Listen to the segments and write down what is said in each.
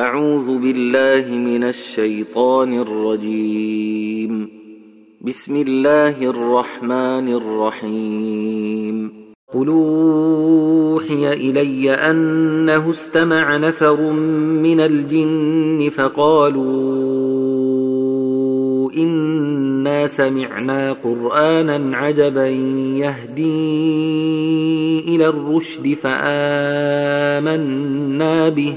أعوذ بالله من الشيطان الرجيم. بسم الله الرحمن الرحيم. قل أوحي إلي أنه استمع نفر من الجن فقالوا إنا سمعنا قرآنا عجبا يهدي إلى الرشد فآمنا به.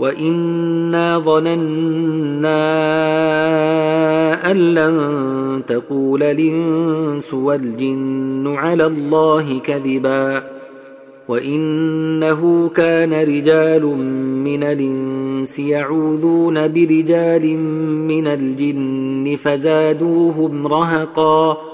وانا ظننا ان لن تقول الانس والجن على الله كذبا وانه كان رجال من الانس يعوذون برجال من الجن فزادوهم رهقا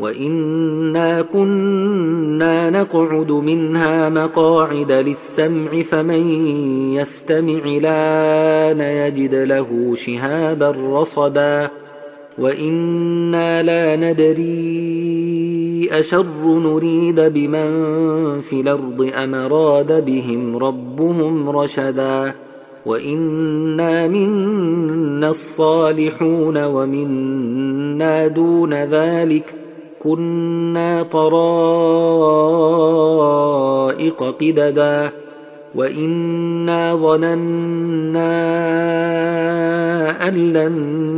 وانا كنا نقعد منها مقاعد للسمع فمن يستمع لأن يجد له شهابا رصدا وأنا لا ندري اشر نريد بمن في الأرض ام بهم ربهم رشدا وانا منا الصالحون ومنا دون ذلك كنا طرائق قددا وإنا ظننا أن لن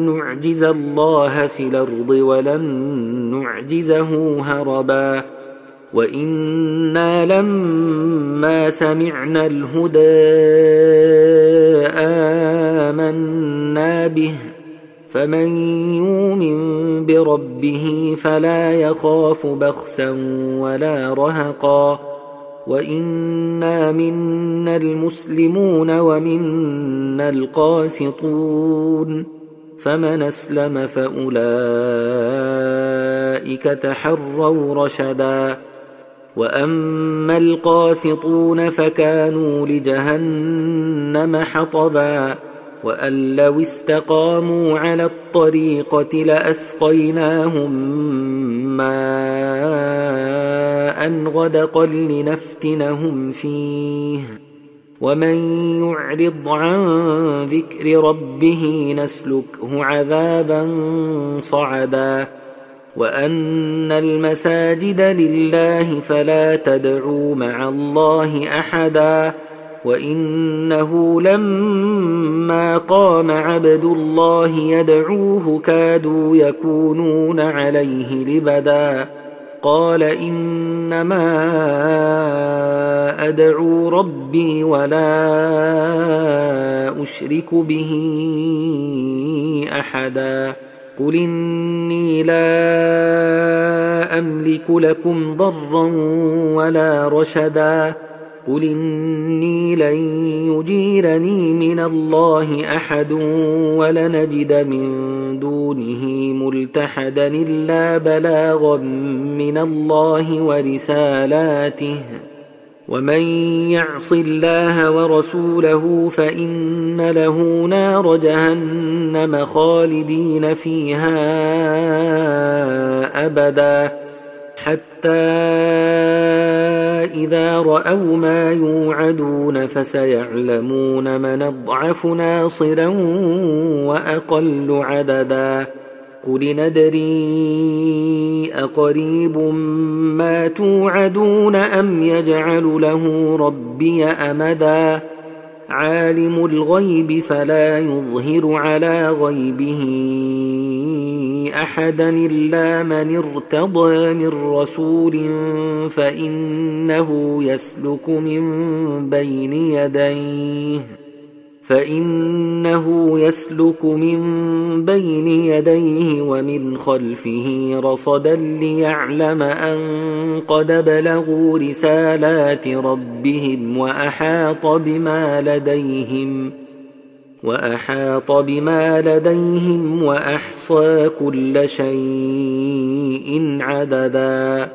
نعجز الله في الأرض ولن نعجزه هربا وإنا لما سمعنا الهدى آمنا به فمن يؤمن بربه فلا يخاف بخسا ولا رهقا وإنا منا المسلمون ومنا القاسطون فمن أسلم فأولئك تحروا رشدا وأما القاسطون فكانوا لجهنم حطبا وأن لو استقاموا على الطريقة لأسقيناهم ماء غدقا لنفتنهم فيه. ومن يعرض عن ذكر ربه نسلكه عذابا صعدا. وأن المساجد لله فلا تدعوا مع الله أحدا. وانه لما قام عبد الله يدعوه كادوا يكونون عليه لبدا قال انما ادعو ربي ولا اشرك به احدا قل اني لا املك لكم ضرا ولا رشدا قل اني لن يجيرني من الله احد ولنجد من دونه ملتحدا الا بلاغا من الله ورسالاته ومن يعص الله ورسوله فان له نار جهنم خالدين فيها ابدا حتى اذا رأوا ما يوعدون فسيعلمون من أضعف ناصرا وأقل عددا. قل ندري أقريب ما توعدون أم يجعل له ربي أمدا. عالم الغيب فلا يظهر على غيبه. أحدا إلا من ارتضى من رسول فإنه يسلك من بين يديه فإنه يسلك من بين يديه ومن خلفه رصدا ليعلم أن قد بلغوا رسالات ربهم وأحاط بما لديهم وأحاط بما لديهم وأحصى كل شيء عددا.